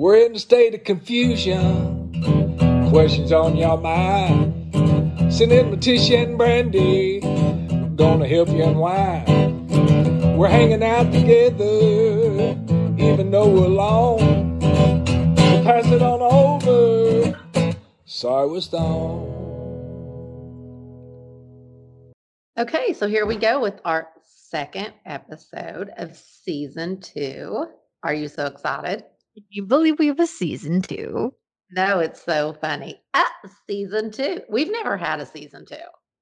We're in a state of confusion. Questions on your mind. Send in Letitia and Brandi. Gonna help you unwind. We're hanging out together, even though we're alone. So pass it on over. Sorry we're stoned. Okay, so here we go with our second episode of season two. Are you so excited? Can you believe we have a season two? No, it's so funny. Ah, season two. We've never had a season two.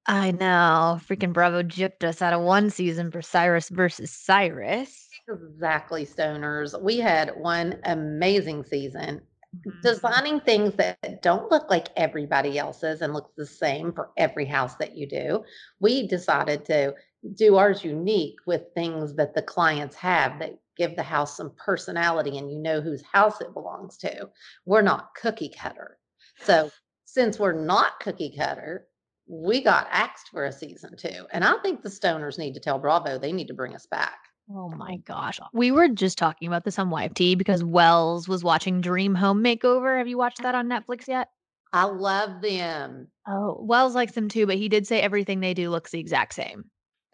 I know. Freaking Bravo gypped us out of one season for Cyrus versus Cyrus. Exactly, stoners. We had one amazing season Mhm. designing things that don't look like everybody else's and look the same for every house that you do. We decided to do ours unique with things that the clients have that give the house some personality and you know whose house it belongs to. We're not cookie cutter. So, since we're not cookie cutter, we got axed for a season two. And I think the stoners need to tell Bravo they need to bring us back. Oh my gosh. We were just talking about this on YFT because Wells was watching Dream Home Makeover. Have you watched that on Netflix yet? I love them. Oh, Wells likes them too, but he did say everything they do looks the exact same.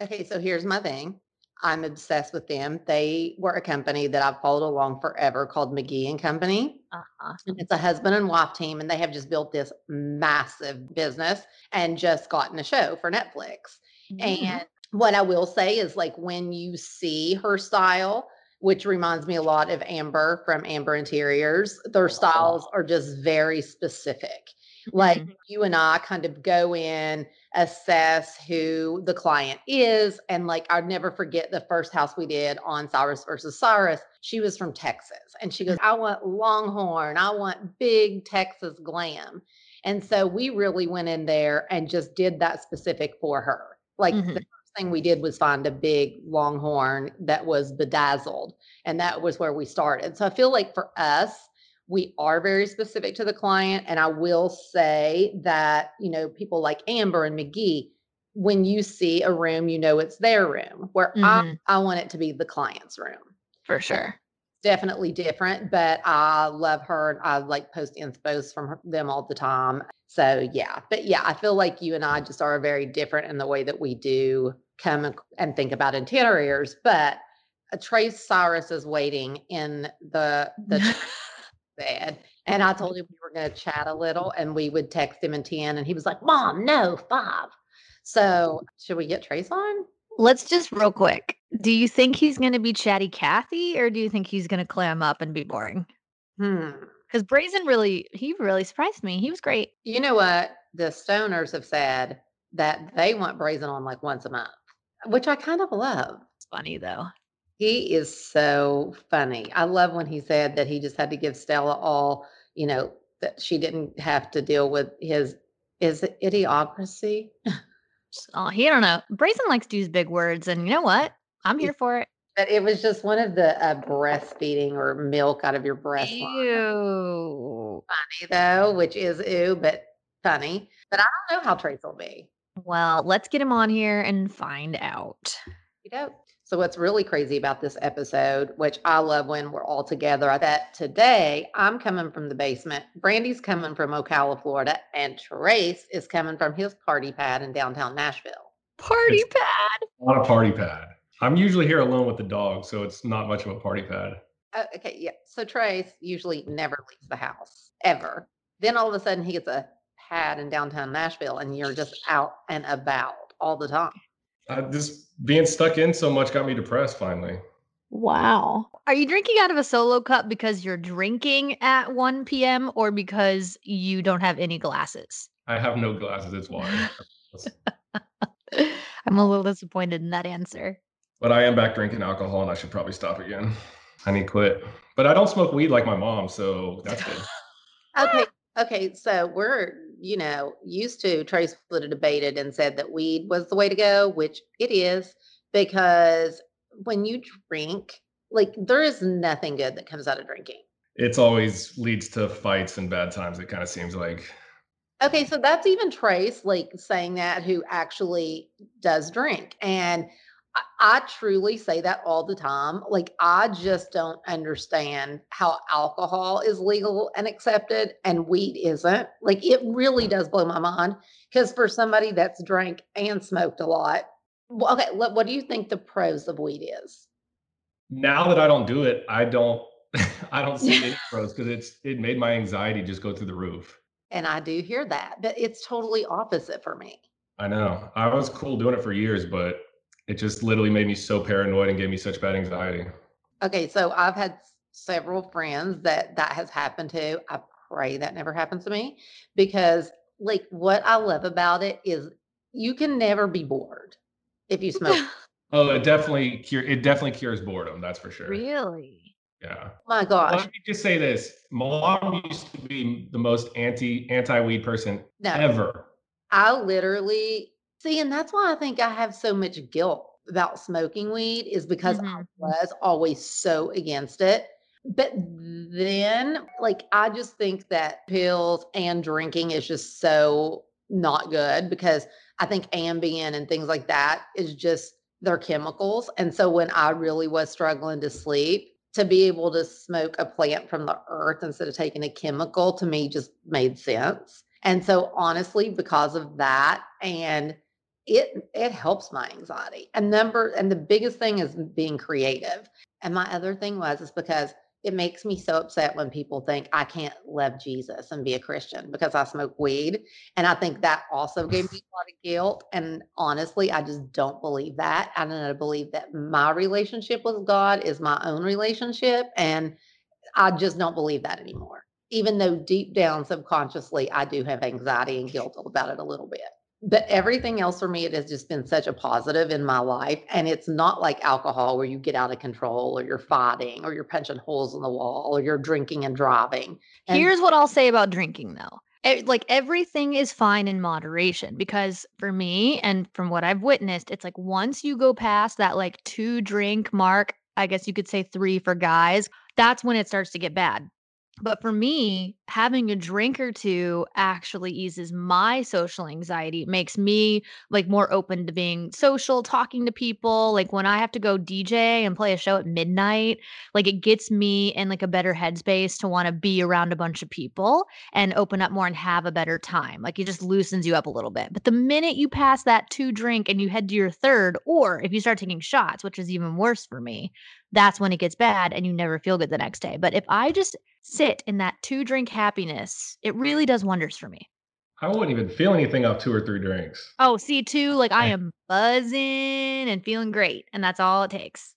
Okay, so here's my thing. I'm obsessed with them. They were a company that I've followed along forever called McGee and Company. Uh-huh. And it's a husband and wife team, and they have just built this massive business and just gotten a show for Netflix. Mm-hmm. And what I will say is like when you see her style, which reminds me a lot of Amber from Amber Interiors, their styles are just very specific. Like Mhm. you and I kind of go in, assess who the client is. And like I'd never forget the first house we did on Cyrus versus Cyrus. She was from Texas. And she goes, I want Longhorn, I want big Texas glam. And so we really went in there and just did that specific for her. Like the Mhm. first thing we did was find a big longhorn that was bedazzled. And that was where we started. So I feel like for us, we are very specific to the client. And I will say that, you know, people like Amber and McGee, when you see a room, you know it's their room. Where I, Mhm. I want it to be the client's room For sure. definitely different, but I love her and I like post inspos from her, them all the time. So yeah, but yeah, I feel like you and I just are very different in the way that we do come and, and think about interiors. But uh, Trace Cyrus is waiting in the the bed, and I told him we were going to chat a little, and we would text him in ten, and he was like, "Mom, no, five. So should we get Trace on? Let's just real quick. Do you think he's going to be chatty Cathy or do you think he's going to clam up and be boring? Hmm. Because Braison really, he really surprised me. He was great. You know what? The stoners have said that they want Braison on like once a month, which I kind of love. It's funny though. He is so funny. I love when he said that he just had to give Stella all, you know, that she didn't have to deal with his is it idiocracy. Oh, he don't know. Braison likes to use big words, and you know what? I'm here for it. But it was just one of the uh, breastfeeding or milk out of your breast. Ew. funny though, which is ooh, but funny. But I don't know how Trace will be. Well, let's get him on here and find out. You know. So what's really crazy about this episode, which I love when we're all together, that today I'm coming from the basement, Brandi's coming from Ocala, Florida, and Trace is coming from his party pad in downtown Nashville. Party It's- pad. Not a party pad. I'm usually here alone with the dog, so it's not much of a party pad. Oh, okay, yeah. So Trace usually never leaves the house ever. Then all of a sudden he gets a pad in downtown Nashville, and you're just out and about all the time. Uh, this being stuck in so much got me depressed finally. Wow. Are you drinking out of a solo cup because you're drinking at 1 p.m. or because you don't have any glasses? I have no glasses, it's water. I'm a little disappointed in that answer. But I am back drinking alcohol and I should probably stop again. I need to quit. But I don't smoke weed like my mom, so that's good. Okay. Okay. So we're, you know, used to Trace would have debated and said that weed was the way to go, which it is, because when you drink, like there is nothing good that comes out of drinking. It's always leads to fights and bad times, it kind of seems like. Okay, so that's even Trace like saying that who actually does drink. And I, truly say that all the time. Like, I just don't understand how alcohol is legal and accepted and weed isn't. Like, it really mm. does blow my mind. Because for somebody that's drank and smoked a lot, well, okay, what, what do you think the pros of weed is? Now that I don't do it, I don't I don't see any pros because it's it made my anxiety just go through the roof. And I do hear that, but it's totally opposite for me. I know. I was cool doing it for years, but it just literally made me so paranoid and gave me such bad anxiety. Okay, so I've had several friends that that has happened to. I pray that never happens to me because like what I love about it is you can never be bored if you smoke. Oh, it definitely cure it definitely cures boredom, that's for sure. really? Yeah. My gosh. Let gosh. me just say this. Mom used to be the most anti anti-weed person No. ever. I literally see, and that's why I think I have so much guilt about smoking weed is because I Mhm. was always so against it. But then, like, I just think that pills and drinking is just so not good because I think Ambien and things like that is just they're chemicals. And so when I really was struggling to sleep, to be able to smoke a plant from the earth instead of taking a chemical to me just made sense. And so honestly, because of that, and it it helps my anxiety. And number and the biggest thing is being creative. And my other thing was is because it makes me so upset when people think I can't love Jesus and be a Christian because I smoke weed. And I think that also gave me a lot of guilt. And honestly, I just don't believe that. I don't believe that my relationship with God is my own relationship. And I just don't believe that anymore. Even though deep down subconsciously, I do have anxiety and guilt about it a little bit. But everything else for me, it has just been such a positive in my life. And it's not like alcohol where you get out of control or you're fighting or you're punching holes in the wall or you're drinking and driving. And Here's what I'll say about drinking though. Like everything is fine in moderation because for me and from what I've witnessed, it's like once you go past that like two drink mark, I guess you could say three for guys, that's when it starts to get bad. But for me, having a drink or two actually eases my social anxiety, makes me like more open to being social, talking to people. Like when I have to go DJ and play a show at midnight, like it gets me in like a better headspace to want to be around a bunch of people and open up more and have a better time. Like it just loosens you up a little bit. But the minute you pass that two drink and you head to your third, or if you start taking shots, which is even worse for me, that's when it gets bad and you never feel good the next day. But if I just sit in that two drink happiness, it really does wonders for me. I wouldn't even feel anything off two or three drinks. Oh, see, too, like I am buzzing and feeling great. And that's all it takes.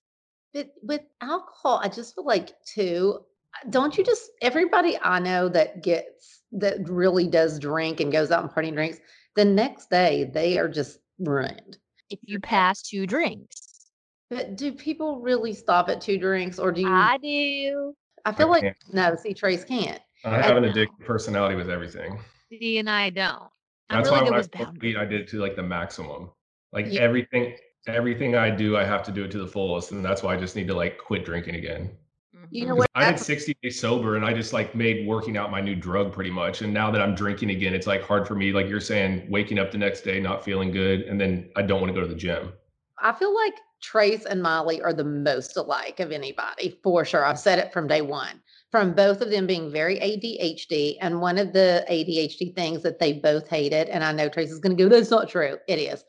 But with alcohol, I just feel like too, uh, don't you just everybody I know that gets that really does drink and goes out and party and drinks, the next day they are just ruined. If you pass two drinks, But do people really stop at two drinks or do you I do. I feel I like no, see Trace can't. I have an addictive personality with everything. See, and I don't. I'm That's really why good when I with weed, I did it to like the maximum. Like Yeah. everything, everything I do, I have to do it to the fullest, and that's why I just need to like quit drinking again. Mm-hmm. You know what? I did 60 days sober, and I just like made working out my new drug pretty much. And now that I'm drinking again, it's like hard for me. Like you're saying, waking up the next day not feeling good, and then I don't want to go to the gym. I feel like Trace and Molly are the most alike of anybody for sure. I've said it from day one. From both of them being very ADHD, and one of the ADHD things that they both hated, and I know Trace is going to go, that's not true. It is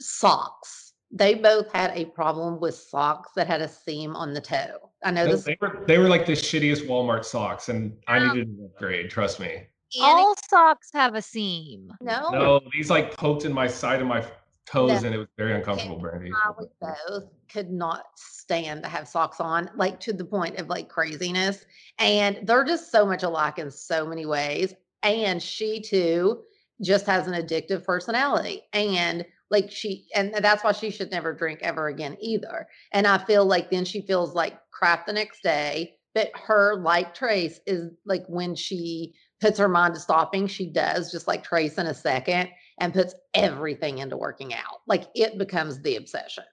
socks. They both had a problem with socks that had a seam on the toe. I know No, this. They were they were like the shittiest Walmart socks, and I Ow. needed an upgrade. Trust me. All socks have a seam. no, No, these like poked in my side of my toes, No. and it was very uncomfortable, Brandi. Molly both could not stand to have socks on, like to the point of like craziness. And they're just so much alike in so many ways. And she too just has an addictive personality. And Like she, and that's why she should never drink ever again either. And I feel like then she feels like crap the next day. But her, like Trace, is like when she puts her mind to stopping, she does just like Trace in a second and puts everything into working out. Like it becomes the obsession.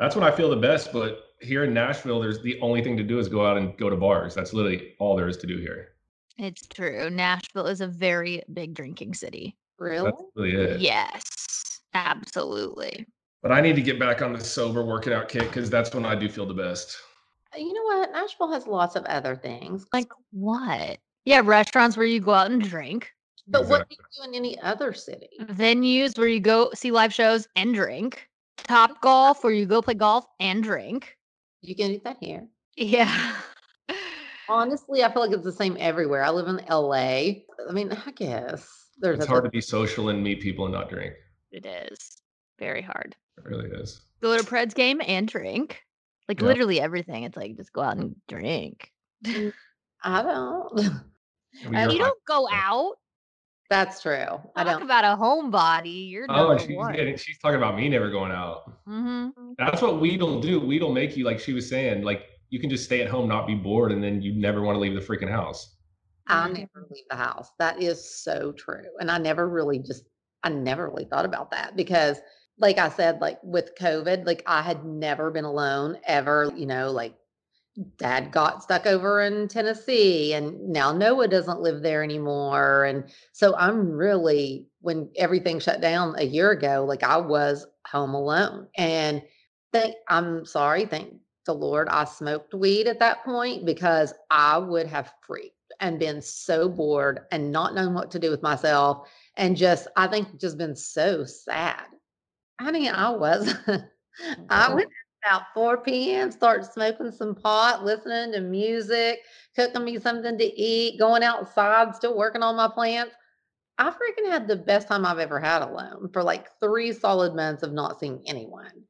That's when I feel the best. But here in Nashville, there's the only thing to do is go out and go to bars. That's literally all there is to do here. It's true. Nashville is a very big drinking city. Really? That's really it. Yes, absolutely. But I need to get back on the sober working out kick because that's when I do feel the best. Uh, you know what? Nashville has lots of other things. Like what? Yeah, restaurants where you go out and drink, But what do you do in any other city? venues where you go see live shows and drink, top golf where you go play golf and drink. You can do that here. Yeah. Honestly, I feel like it's the same everywhere. I live in LA. I mean, I guess there's It's a hard to be social and meet people and not drink. it is very hard. It really is. Go to Preds game and drink. Like Yeah. literally everything. It's like just go out and drink. Mm, I don't. I mean, you're you fine. don't go out. That's true. I Talk don't. about a homebody. You're Oh, number and she's, one. getting, she's talking about me never going out. Mm-hmm. That's what weed'll do. Weed'll make you, like she was saying, like you can just stay at home, not be bored, and then you never want to leave the freaking house. I Mhm. never leave the house. That is so true. And I never really just, I never really thought about that because, like I said, like with COVID, like I had never been alone ever, you know, like dad got stuck over in Tennessee and now Noah doesn't live there anymore. And so I'm really, when everything shut down a year ago, like I was home alone. And thank, I'm sorry, thank the Lord, I smoked weed at that point because I would have freaked and been so bored and not known what to do with myself. And just, I think, just been so sad. I mean, I was, I went about 4 p.m., start smoking some pot, listening to music, cooking me something to eat, going outside, still working on my plants. I freaking had the best time I've ever had alone for like three solid months of not seeing anyone.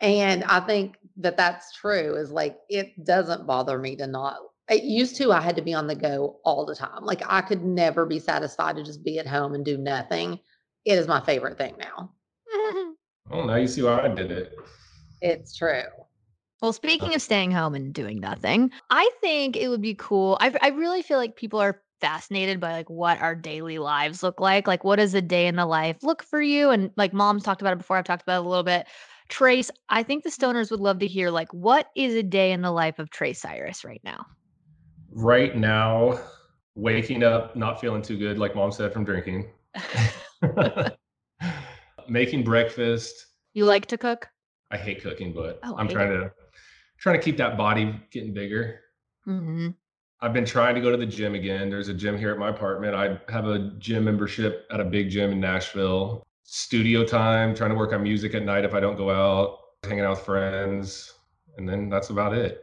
And I think that that's true is like it doesn't bother me to not. It used to, I had to be on the go all the time. Like I could never be satisfied to just be at home and do nothing. It is my favorite thing now. Oh, now you see why I did it. It's true. Well, speaking of staying home and doing nothing, I think it would be cool. I I really feel like people are fascinated by like what our daily lives look like. Like what does a day in the life look for you? And like mom's talked about it before, I've talked about it a little bit. Trace, I think the mm-hmm. stoners would love to hear like what is a day in the life of Trace Cyrus right now? Right now, waking up, not feeling too good, like mom said, from drinking. Making breakfast. You like to cook? I hate cooking, but Oh, I'm trying to trying to keep that body getting bigger. hmm I've been trying to go to the gym again. There's a gym here at my apartment. I have a gym membership at a big gym in Nashville. Studio time, trying to work on music at night if I don't go out, hanging out with friends, and then that's about it.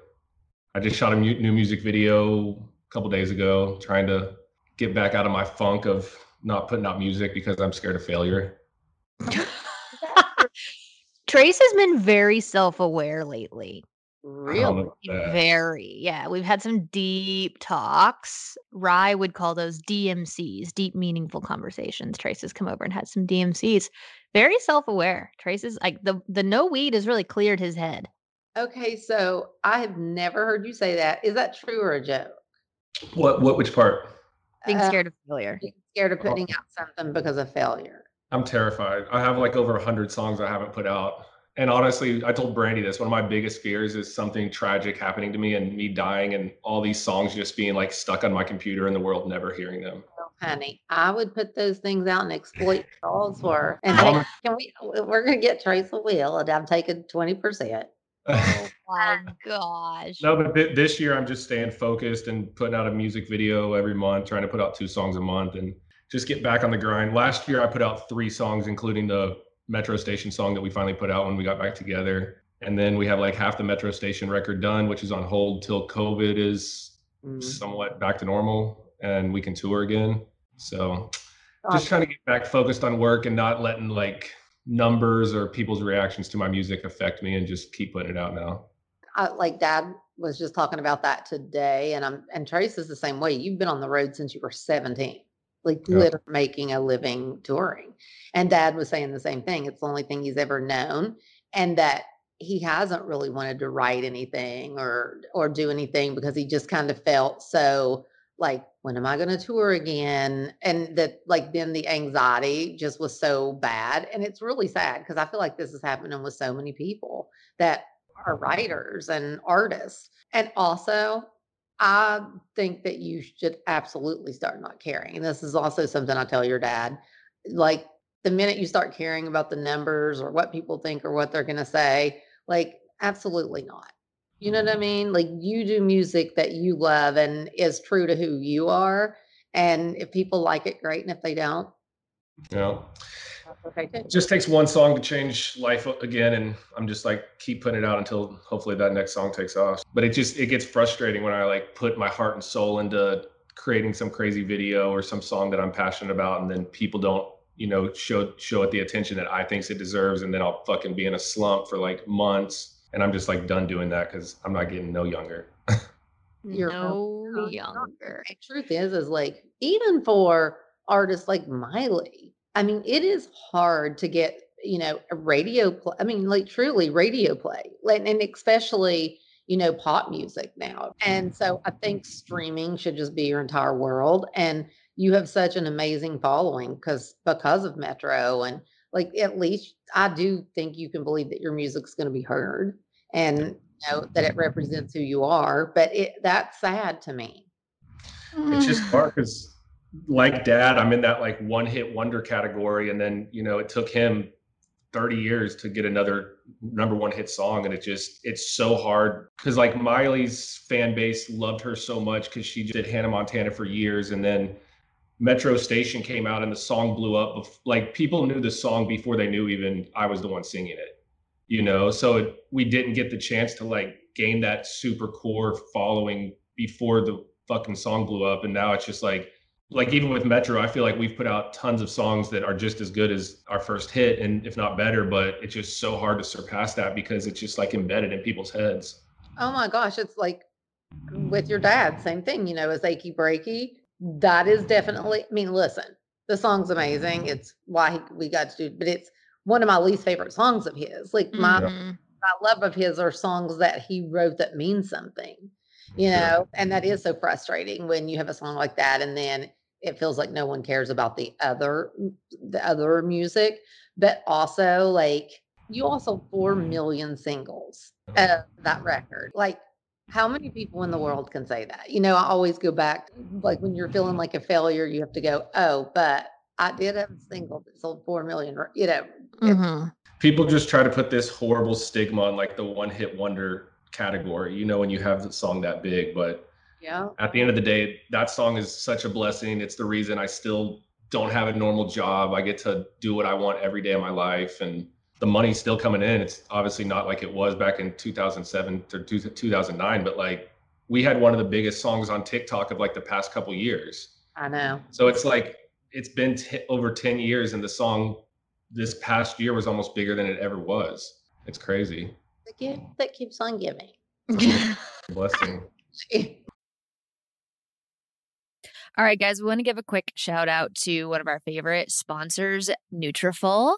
I just shot a new music video a couple days ago, trying to get back out of my funk of not putting out music because I'm scared of failure. Trace has been very self-aware lately. Really? know about that. Very. Yeah. We've had some deep talks. Rye would call those DMCs, deep, meaningful conversations. Trace has come over and had some DMCs. Very self aware. Trace is like the, the no weed has really cleared his head. Okay, so I have never heard you say that. Is that true or a joke? What what which part? Being Uh, scared of failure. being scared of putting out something because of failure. I'm terrified. I have like over 100 songs I haven't put out. And honestly, I told Brandi this. One of my biggest fears is something tragic happening to me and me dying and all these songs just being like stuck on my computer and the world never hearing them. honey. I would put those things out and exploit calls for. And Mom- can we? We're gonna get Trace a wheel, and I'm taking twenty percent. Oh my gosh. no, but thi- this year I'm just staying focused and putting out a music video every month, trying to put out two songs a month and just get back on the grind. Last year I put out three songs, including the Metro Station song that we finally put out when we got back together. And then we have like half the Metro Station record done, which is on hold till COVID is Mm. somewhat back to normal and we can tour again. So just trying to get back focused on work and not letting like numbers or people's reactions to my music affect me and just keep putting it out now. I, like Dad was just talking about that today, and I'm and Trace is the same way. You've been on the road since you were seventeen. Like Yeah. literally making a living touring. And dad was saying the same thing. It's the only thing he's ever known. And that he hasn't really wanted to write anything or or do anything because he just kind of felt so like when am i going to tour again and that like then the anxiety just was so bad and it's really sad because i feel like this is happening with so many people that are writers and artists and also i think that you should absolutely start not caring and this is also something i tell your dad like the minute you start caring about the numbers or what people think or what they're going to say like absolutely not you know what I mm-hmm. mean? Like you do music that you love and is true to who you are. And if people like it, great. And if they don't, that's okay too. it just takes one song to change life again, and I'm just like keep putting it out until hopefully that next song takes off. But it just it gets frustrating when I like put my heart and soul into creating some crazy video or some song that I'm passionate about, and then people don't you know show show it the attention that I thinks it deserves, and then I'll fucking be in a slump for like months. And I'm just like done doing that because I'm not getting no younger. You're no you're not. younger. The truth is, is like even for artists like Miley, I mean, it is hard to get, you know, a radio play. I mean, like truly radio play, and especially, you know, pop music now. And mm-hmm. so I think streaming should just be your entire world. And you have such an amazing following because because of Metro and like at least I do think you can believe that your music's going to be heard and you know that it represents who you are. But it that's sad to me. it's just mm. hard because like dad i'm in that like one hit wonder category. And then you know it took him 30 years to get another number one hit song. And it just it's so hard. Because like miley's fan base loved her so much because she did hannah montana for years. And then metro station came out and the song blew up like people knew the song before they knew even i was the one singing it you know? So it, we didn't get the chance to like gain that super core following before the fucking song blew up. And now it's just like like even with metro i feel like we've put out tons of songs that are just as good as our first hit and if not better but it's just so hard to surpass that because it's just like embedded in people's heads Oh my gosh, it's like with your dad, same thing, you know, as Achy Breaky. That is definitely, I mean, listen, the song's amazing. It's why he- we got to do, but it's one of my least favorite songs of his. Like my, Mhm. my love of his are songs that he wrote that mean something, you Sure. know, and that is so frustrating when you have a song like that and then it feels like no one cares about the other the other music, but also like you also 4 million singles of that record. Like how many people in the world can say that? You know, I always go back like when you're feeling like a failure, you have to go, "Oh, but I did have a single that sold 4 million," you know, Mhm. people just try to put this horrible stigma on like the one hit wonder category you know when you have the song that big but yeah. at the end of the day that song is such a blessing. It's the reason i still don't have a normal job. I get to do what i want every day of my life and the money's still coming in. It's obviously not like it was back in 2007 to 2009 but like we had one of the biggest songs on tiktok of like the past couple years. I know. so it's like it's been t- over 10 years and the song this past year was almost bigger than it ever was. It's crazy. The gift that keeps on giving. blessing All right, guys, we want to give a quick shout out to one of our favorite sponsors, Nutrafol.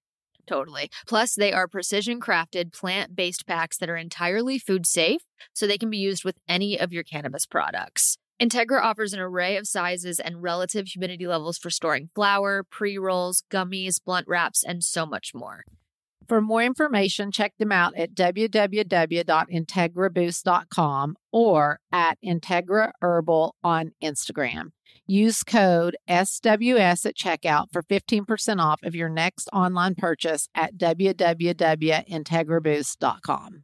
Totally. Plus, they are precision crafted plant based packs that are entirely food safe, so they can be used with any of your cannabis products. Integra offers an array of sizes and relative humidity levels for storing flour, pre rolls, gummies, blunt wraps, and so much more. For more information, check them out at www.integraboost.com or at Integra Herbal on Instagram. Use code SWS at checkout for 15% off of your next online purchase at www.integraboost.com.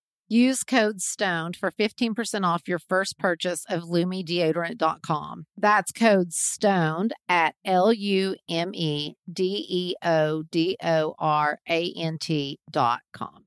Use code STONED for 15% off your first purchase of LumeDeodorant.com. That's code STONED at L U M E D E O D O R A N T.com.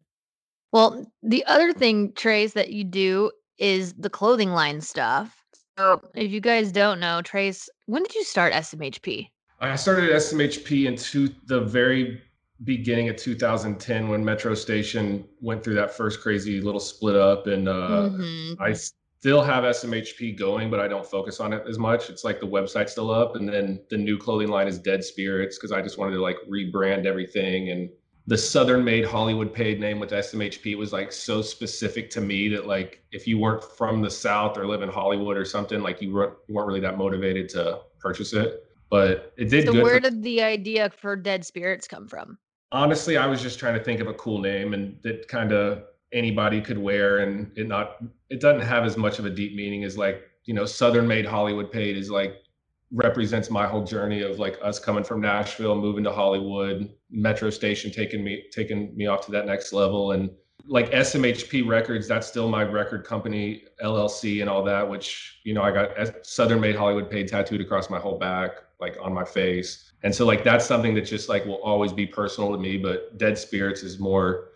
Well, the other thing, Trace, that you do is the clothing line stuff. So if you guys don't know, Trace, when did you start SMHP? I started SMHP into the very beginning of 2010 when Metro Station went through that first crazy little split up, and uh, Mhm. I still have SMHP going, but I don't focus on it as much. It's like the website's still up, and then the new clothing line is Dead Spirits because I just wanted to like rebrand everything. And the Southern Made Hollywood paid name with SMHP was like so specific to me that like if you weren't from the South or live in Hollywood or something, like you weren't you weren't really that motivated to purchase it. But it did So where for- did the idea for Dead Spirits come from? Honestly i was just trying to think of a cool name and that kind of anybody could wear and it not it doesn't have as much of a deep meaning as like you know southern made hollywood paid is like represents my whole journey of like us coming from nashville moving to hollywood metro station taking me taking me off to that next level. And like smhp records that's still my record company llc and all that which you know i got southern made hollywood paid tattooed across my whole back like on my face and so like that's something that just like will always be personal to me but dead spirits is more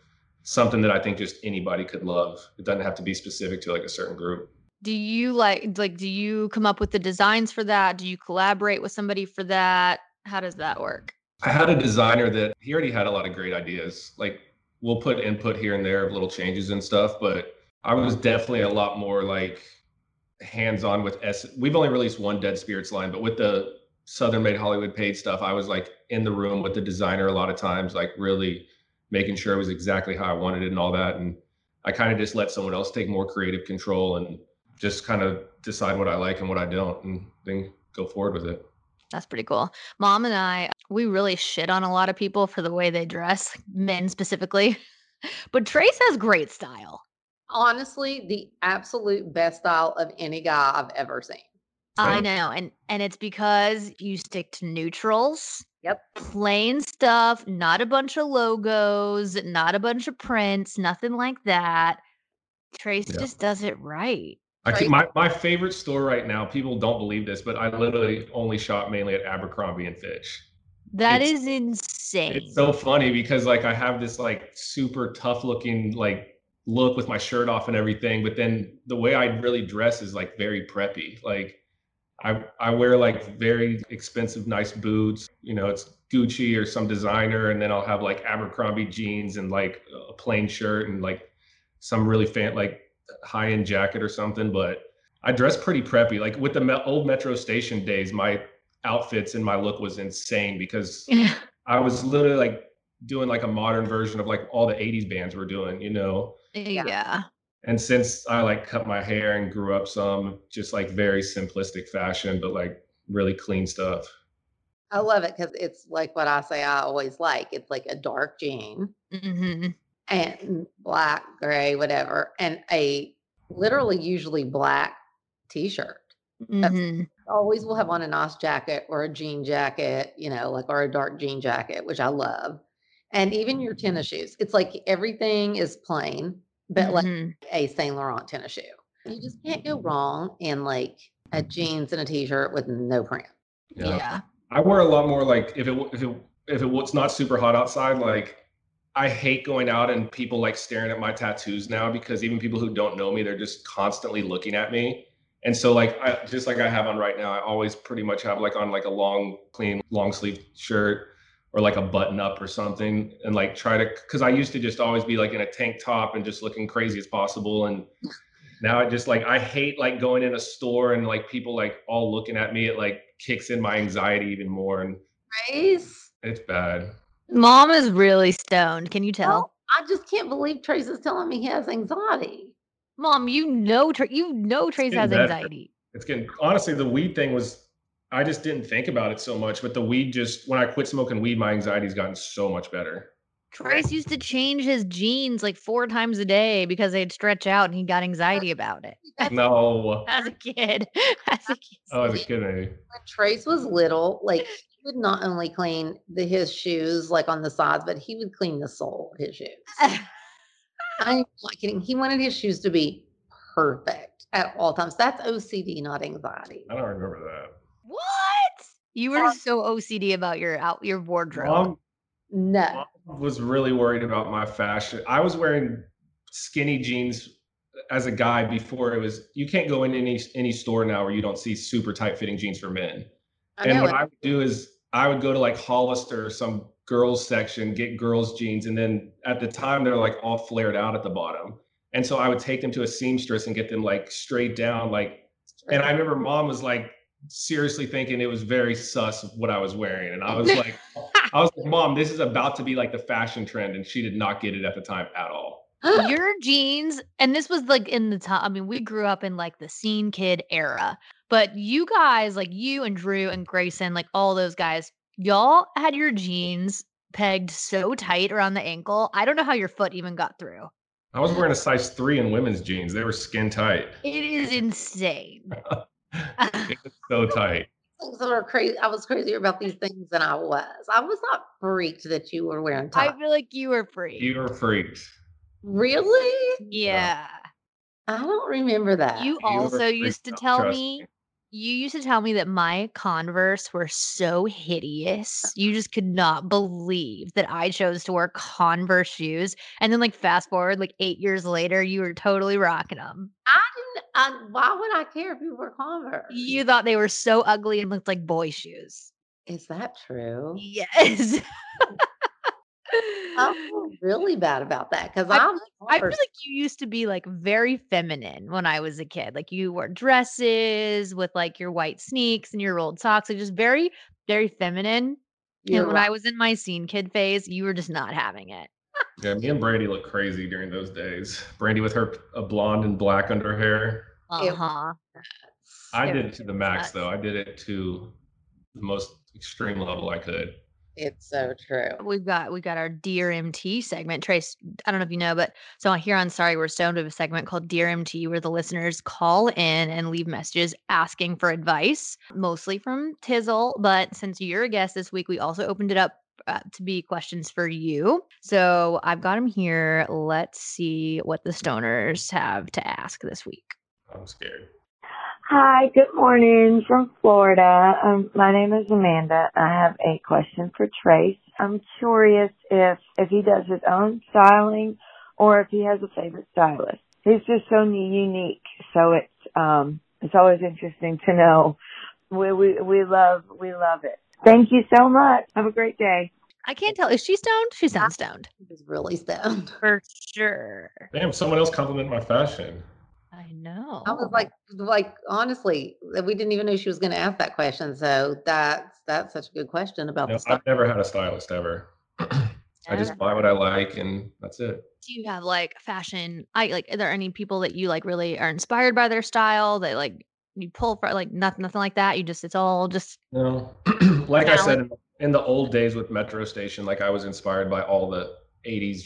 something that i think just anybody could love it doesn't have to be specific to like a certain group Do you like like do you come up with the designs for that? Do you collaborate with somebody for that? How does that work? i had a designer that he already had a lot of great ideas like we'll put input here and there of little changes and stuff but i was definitely a lot more like hands on with S. We've only released one Dead Spirits line, but with the Southern Made Hollywood paid stuff, I was like in the room with the designer a lot of times, like really making sure it was exactly how I wanted it and all that. And I kind of just let someone else take more creative control and just kind of decide what I like and what I don't, and then go forward with it. That's pretty cool. Mom and I, we really shit on a lot of people for the way they dress, men specifically. But Trace has great style. Honestly, the absolute best style of any guy I've ever seen. I know. And and it's because you stick to neutrals, Yep. plain stuff, not a bunch of logos, not a bunch of prints, nothing like that. Trace Yeah. just does it right. I keep, my my favorite store right now. People don't believe this, but I literally only shop mainly at Abercrombie and Fitch. That It's- is insane. It's so funny because like I have this like super tough looking like look with my shirt off and everything, but then the way I really dress is like very preppy. Like I I wear like very expensive nice boots, you know, it's Gucci or some designer and then I'll have like Abercrombie jeans and like a plain shirt and like some really fan like high end jacket or something, but I dress pretty preppy. Like with the me- old Metro Station days, my outfits and my look was insane because I was literally like doing like a modern version of like all the 80s bands were doing, you know. yeah. And since I like cut my hair and grew up some, just like very simplistic fashion, but like really clean stuff. I love it because it's like what I say I always like. It's like a dark jean hmm and black, gray, whatever, and a literally usually black t-shirt. hmm Always will have on a nice jacket or a jean jacket, you know, like or a dark jean jacket, which I love. And even your tennis shoes. It's like everything is plain, but like Mhm. a Saint Laurent tennis shoe. You just can't go wrong in like a jeans and a t-shirt with no print. yeah. I wear a lot more like if it if it if it was not super hot outside, like I hate going out and people like staring at my tattoos now because even people who don't know me, they're just constantly looking at me. And so like I just like I have on right now, I always pretty much have like on like a long, clean, long sleeve shirt or like a button up or something and like try to because I used to just always be like in a tank top and just looking crazy as possible. And now I just like I hate like going in a store and like people like all looking at me. It like kicks in my anxiety even more and Trace, it's bad. Mom is really stoned. Can you tell? well, I just can't believe Trace is telling me he has anxiety. Mom, you know, Tra- you know, Trace has better. anxiety. It's getting honestly the weed thing was I just didn't think about it so much, but the weed just when I quit smoking weed, my anxiety's gotten so much better. Trace used to change his jeans like four times a day because they'd stretch out and he got anxiety about it. No. As a kid. As a kid. Oh, as a kid, maybe. When Trace was little, like he would not only clean the, his shoes like on the sides, but he would clean the sole of his shoes. I'm not kidding. He wanted his shoes to be perfect at all times. That's OCD, not anxiety. I don't remember that. What? You were so OCD about your out your wardrobe. Mom, No. mom was really worried about my fashion. I was wearing skinny jeans as a guy before it was you can't go in any any store now where you don't see super tight fitting jeans for men. I and what and I would do is I would go to like Hollister or some girls section, get girls jeans, and then at the time they're like all flared out at the bottom. And so I would take them to a seamstress and get them like straight down, like. And I remember mom was like seriously thinking it was very sus what I was wearing, and I was like, I was like, mom, this is about to be like the fashion trend, and she did not get it at the time at all. your jeans, and this was like in the time. I mean, we grew up in like the scene kid era, but you guys, like you and Drew and Grayson, like all those guys, y'all had your jeans pegged so tight around the ankle. I don't know how your foot even got through. I was wearing a size three in women's jeans. They were skin tight. It is insane. It was so tight. things that are crazy. I was crazier about these things than I was. I was not freaked that you were wearing tight. I feel like you were freaked. You were freaked. Really? yeah. I don't remember that. You You also used to tell me. You used to tell me that my Converse were so hideous. You just could not believe that I chose to wear Converse shoes. And then like fast forward like 8 years later, you were totally rocking them. I didn't. I, why would I care if you were Converse? You thought they were so ugly and looked like boy shoes. Is that true? Yes. I feel really bad about that because I I'm. feel, like, I feel like you used to be like very feminine when I was a kid. Like you wore dresses with like your white sneaks and your rolled socks, like just very, very feminine. you're and when right. I was in my scene kid phase, you were just not having it. Yeah, me and Brandi look crazy during those days. Brandi with her a blonde and black under hair. Uh huh. I did it to the max nuts. though. I did it to the most extreme level I could. It's so true. We've got we've got our Dear MT segment. Trace, I don't know if you know, but so here on Sorry We're Stoned, we have a segment called Dear MT where the listeners call in and leave messages asking for advice, mostly from Tizzle. But since you're a guest this week, we also opened it up uh, to be questions for you. So I've got them here. Let's see what the stoners have to ask this week. I'm scared. Hi, good morning from Florida. Um, my name is Amanda. I have a question for Trace. I'm curious if if he does his own styling or if he has a favorite stylist. He's just so unique, so it's um it's always interesting to know. We we we love we love it. Thank you so much. Have a great day. I can't tell. Is she stoned? She sounds stoned. She's really stoned. For sure. Damn, someone else complimented my fashion. I know. I was like, like honestly, we didn't even know she was going to ask that question. So that's that's such a good question about No, the stuff. I've never had a stylist ever. I just buy what I like and that's it. do you have like fashion i like are there any people that you like really are inspired by their style that like you pull for like nothing nothing like that you just it's all just No, like I said in the old days with Metro Station, like I was inspired by all the '80s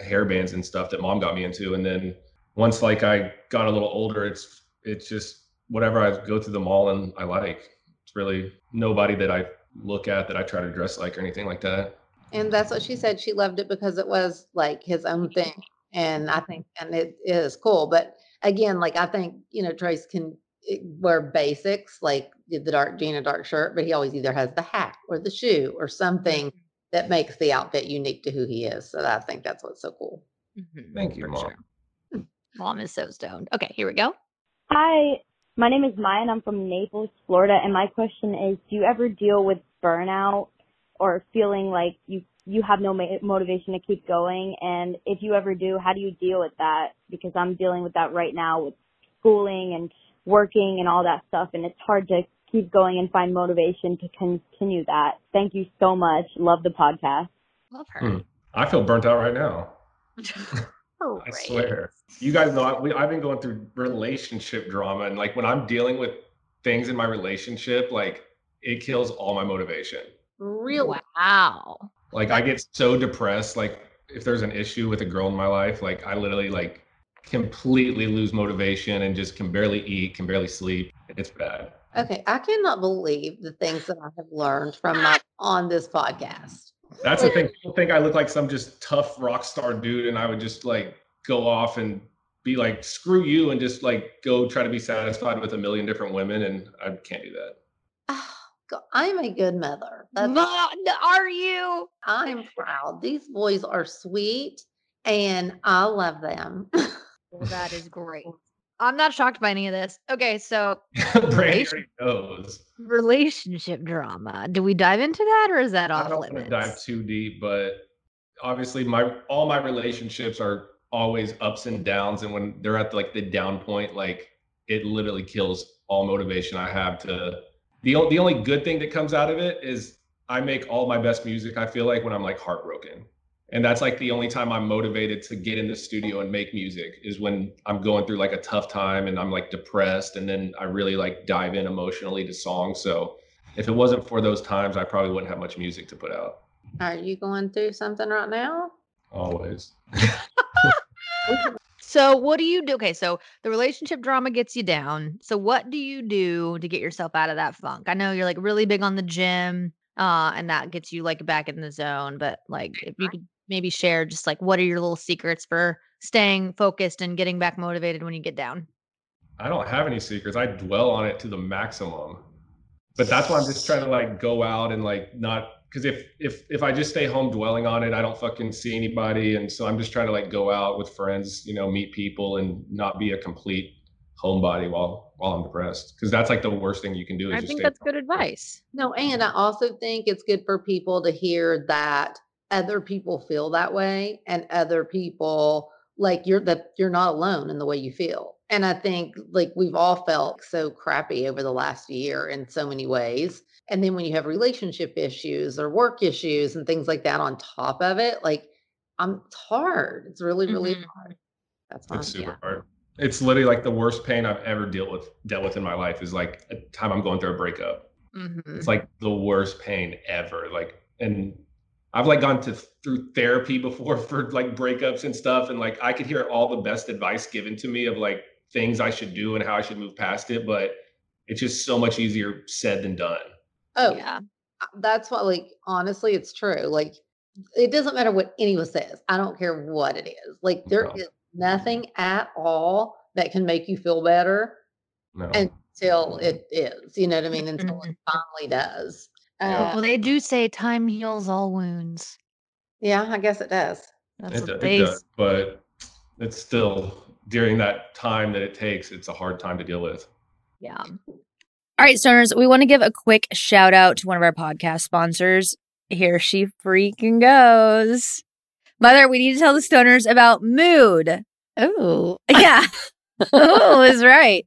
hair bands and stuff that mom got me into, and then once like I got a little older, it's it's just whatever I go through the mall and I like. It's really nobody that I look at that I try to dress like or anything like that. And that's what she said. She loved it because it was like his own thing. And I think, and it is cool. But again, like I think, you know, Trace can eh, wear basics like the dark jean and dark shirt, but he always either has the hat or the shoe or something that makes the outfit unique to who he is. So I think that's what's so cool. Mhm, Thank you, for mom. sure. Mom is so stoned okay here we go Hi, my name is Maya and I'm from Naples, Florida. And my question is, do you ever deal with burnout or feeling like you, you have no ma- motivation to keep going? And if you ever do, how do you deal with that? Because I'm dealing with that right now with schooling and working and all that stuff. And it's hard to keep going and find motivation to continue that. Thank you so much. Love the podcast. love her Hmm. I feel burnt out right now. Oh, I swear. You guys know I, we, I've been going through relationship drama, and like when I'm dealing with things in my relationship, like it kills all my motivation. Really? wow Like I get so depressed. Like if there's an issue with a girl in my life, like I literally like completely lose motivation and just can barely eat, can barely sleep. It's bad. Okay. I cannot believe the things that I have learned from my on this podcast. That's the thing. People think I look like some just tough rock star dude, and I would just like go off and be like, screw you, and just like go try to be satisfied with a million different women, and I can't do that. Ah, oh, God, I'm a good mother. That's Mom, are you I'm proud. These boys are sweet and I love them. well, that is great i'm not shocked by any of this okay so knows. relationship drama do we dive into that or is that I off don't want to dive too deep, but obviously my all my relationships are always ups and downs, and when they're at like the down point, like it literally kills all motivation I have to. The the only good thing that comes out of it is I make all my best music. I feel like when I'm like heartbroken, and that's like the only time I'm motivated to get in the studio and make music is when I'm going through like a tough time and I'm like depressed, and then I really like dive in emotionally to songs. So if it wasn't for those times, I probably wouldn't have much music to put out. Are you going through something right now? Always. So what do you do? Okay, so the relationship drama gets you down. So what do you do to get yourself out of that funk? I know you're like really big on the gym, uh, and that gets you like back in the zone. But like, if you could maybe share just like what are your little secrets for staying focused and getting back motivated when you get down? I don't have any secrets. I dwell on it to the maximum. But that's why I'm just trying to like go out and like not because if if if I just stay home dwelling on it, I don't fucking see anybody. And so I'm just trying to like go out with friends, you know, meet people and not be a complete homebody while while I'm depressed. Because that's like the worst thing you can do is I just think stay that's home. good advice. No, and mm-hmm. I also think it's good for people to hear that other people feel that way and other people like you're that you're not alone in the way you feel. And I think like we've all felt so crappy over the last year in so many ways. And then when you have relationship issues or work issues and things like that on top of it, like I'm it's hard. It's really, really Mhm. hard. That's my It's super yeah. hard. It's literally like the worst pain I've ever dealt with dealt with in my life is like a time I'm going through a breakup. Mhm. It's like the worst pain ever. Like, and I've like gone to through therapy before for like breakups and stuff, and like I could hear all the best advice given to me of like things I should do and how I should move past it, but it's just so much easier said than done. Oh, Yeah. uh, that's what like honestly it's true. Like it doesn't matter what anyone says. I don't care what it is. Like there No. is nothing at all that can make you feel better No. until it is. You know what I mean? Until it Mhm. finally does. Yeah. Uh, Well, they do say time heals all wounds. yeah, I guess it does. That's it, what do- it does, but it's still during that time that it takes, it's a hard time to deal with. yeah. All right, stoners, we want to give a quick shout out to one of our podcast sponsors. Here she freaking goes. Mother, we need to tell the stoners about Mood. Oh, Yeah. oh, is right.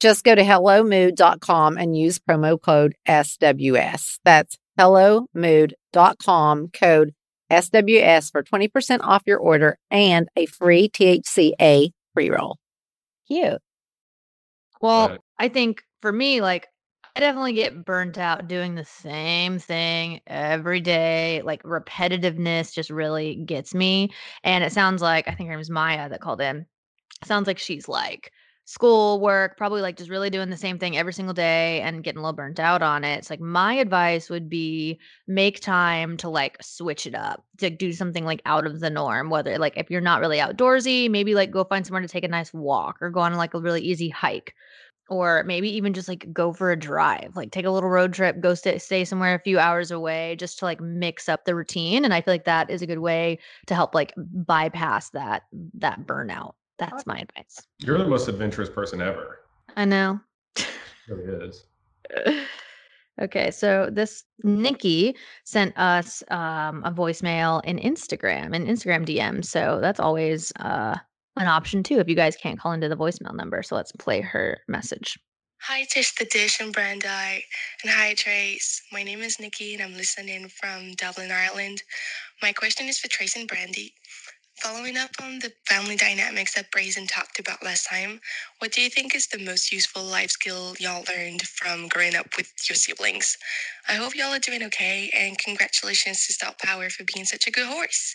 Just go to hellomood.com and use promo code SWS. That's hellomood.com code SWS for 20% off your order and a free THCA pre roll. Cute. Well, Right. I think for me, like, I definitely get burnt out doing the same thing every day. Like, repetitiveness just really gets me. And it sounds like, I think her name is Maya that called in. Sounds like she's like school, work, probably like just really doing the same thing every single day and getting a little burnt out on it. It's like my advice would be make time to like switch it up, to do something like out of the norm. Whether like if you're not really outdoorsy, maybe like go find somewhere to take a nice walk or go on like a really easy hike or maybe even just like go for a drive like take a little road trip go stay, stay somewhere a few hours away just to like mix up the routine and i feel like that is a good way to help like bypass that that burnout that's my advice You're the most adventurous person ever. i know It really is. okay so this nikki sent us um, a voicemail in instagram an instagram dm so that's always uh, an option too if you guys can't call into the voicemail number so let's play her message Hi, Tish the Dish and Brandi. And hi, Trace. My name is Nikki and I'm listening from Dublin, Ireland. My question is for Trace and Brandi. Following up on the family dynamics that Braison talked about last time, what do you think is the most useful life skill y'all learned from growing up with your siblings? I hope y'all are doing okay and congratulations to Stout Power for being such a good horse.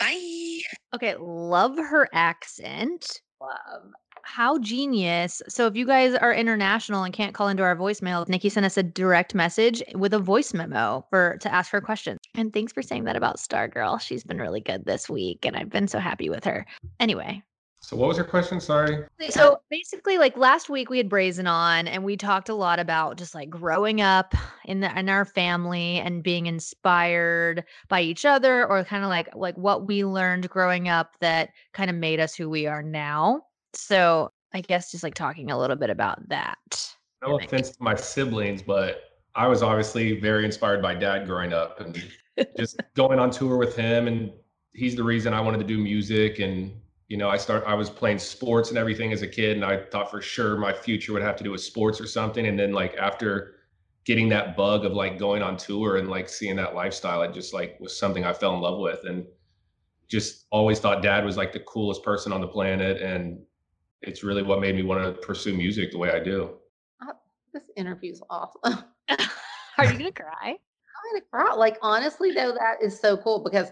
Bye. Okay, love her accent. Love. How genius. So if you guys are international and can't call into our voicemail, Nikki sent us a direct message with a voice memo for to ask her questions. And thanks for saying that about Stargirl. She's been really good this week and I've been so happy with her. Anyway, So what was your question? Sorry. so basically, like last week we had Braison on, and we talked a lot about just like growing up in the in our family and being inspired by each other, or kind of like like what we learned growing up that kind of made us who we are now. So I guess just like talking a little bit about that. No offense to my siblings, but I was obviously very inspired by dad growing up and just going on tour with him. And he's the reason I wanted to do music. And, you know, I start, I was playing sports and everything as a kid. And I thought for sure my future would have to do with sports or something. And then like after getting that bug of like going on tour and like seeing that lifestyle, it just like was something I fell in love with. And just always thought dad was like the coolest person on the planet. And it's really what made me want to pursue music the way I do. Uh, this interview's awesome. Are you gonna cry? I'm gonna cry. Like honestly, though, that is so cool because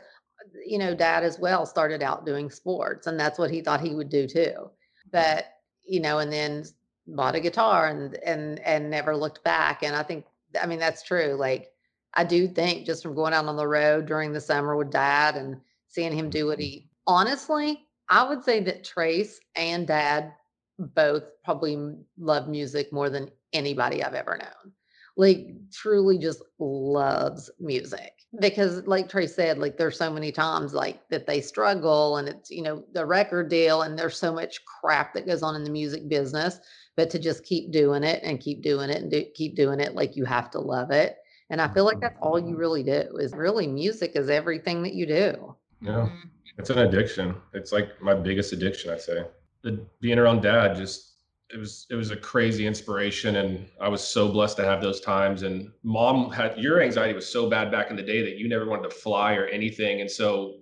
you know, dad as well started out doing sports, and that's what he thought he would do too. But you know, and then bought a guitar and and and never looked back. And I think, I mean, that's true. Like I do think just from going out on the road during the summer with dad and seeing him do what mm-hmm. he honestly, I would say that Trace and dad both probably love music more than anybody I've ever known like truly just loves music because like Trace said like there's so many times like that they struggle and it's you know the record deal and there's so much crap that goes on in the music business but to just keep doing it and keep doing it and do, keep doing it like you have to love it and I feel like mm-hmm. that's all you really do is really music is everything that you do. Yeah. Mm-hmm. It's an addiction. It's like my biggest addiction, I'd say. The being around dad just it was it was a crazy inspiration and i was so blessed to have those times. And mom had your anxiety was so bad back in the day that you never wanted to fly or anything. And so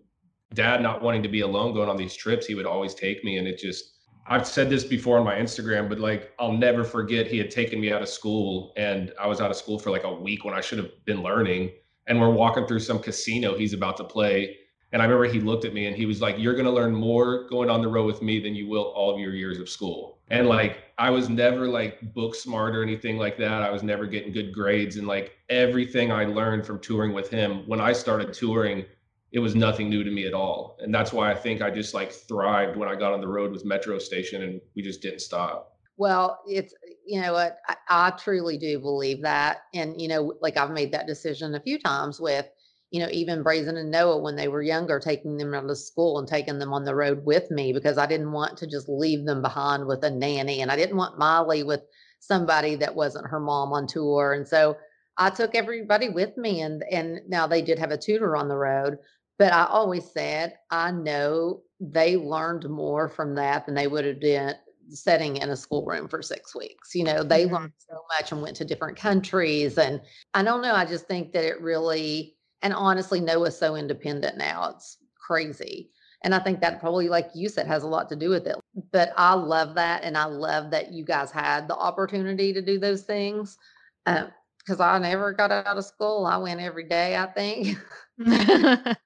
dad not wanting to be alone going on these trips he would always take me. And it just i've said this before on my instagram but like i'll never forget he had taken me out of school and i was out of school for like a week when i should have been learning. And we're walking through some casino he's about to play and I remember he looked at me and he was like, You're going to learn more going on the road with me than you will all of your years of school. And like, I was never like book smart or anything like that. I was never getting good grades. And like everything I learned from touring with him, when I started touring, it was nothing new to me at all. And that's why I think I just like thrived when I got on the road with Metro Station and we just didn't stop. Well, it's, you know what, I, I truly do believe that. And, you know, like I've made that decision a few times with, you know, even Braison and Noah when they were younger, taking them out of school and taking them on the road with me because I didn't want to just leave them behind with a nanny. And I didn't want Molly with somebody that wasn't her mom on tour. And so I took everybody with me and and now they did have a tutor on the road. But I always said, I know they learned more from that than they would have done sitting in a schoolroom for six weeks. You know, they mm-hmm. learned so much and went to different countries. And I don't know, I just think that it really and honestly, Noah's so independent now. It's crazy. And I think that probably, like you said, has a lot to do with it. But I love that. And I love that you guys had the opportunity to do those things. Because uh, I never got out of school. I went every day, I think.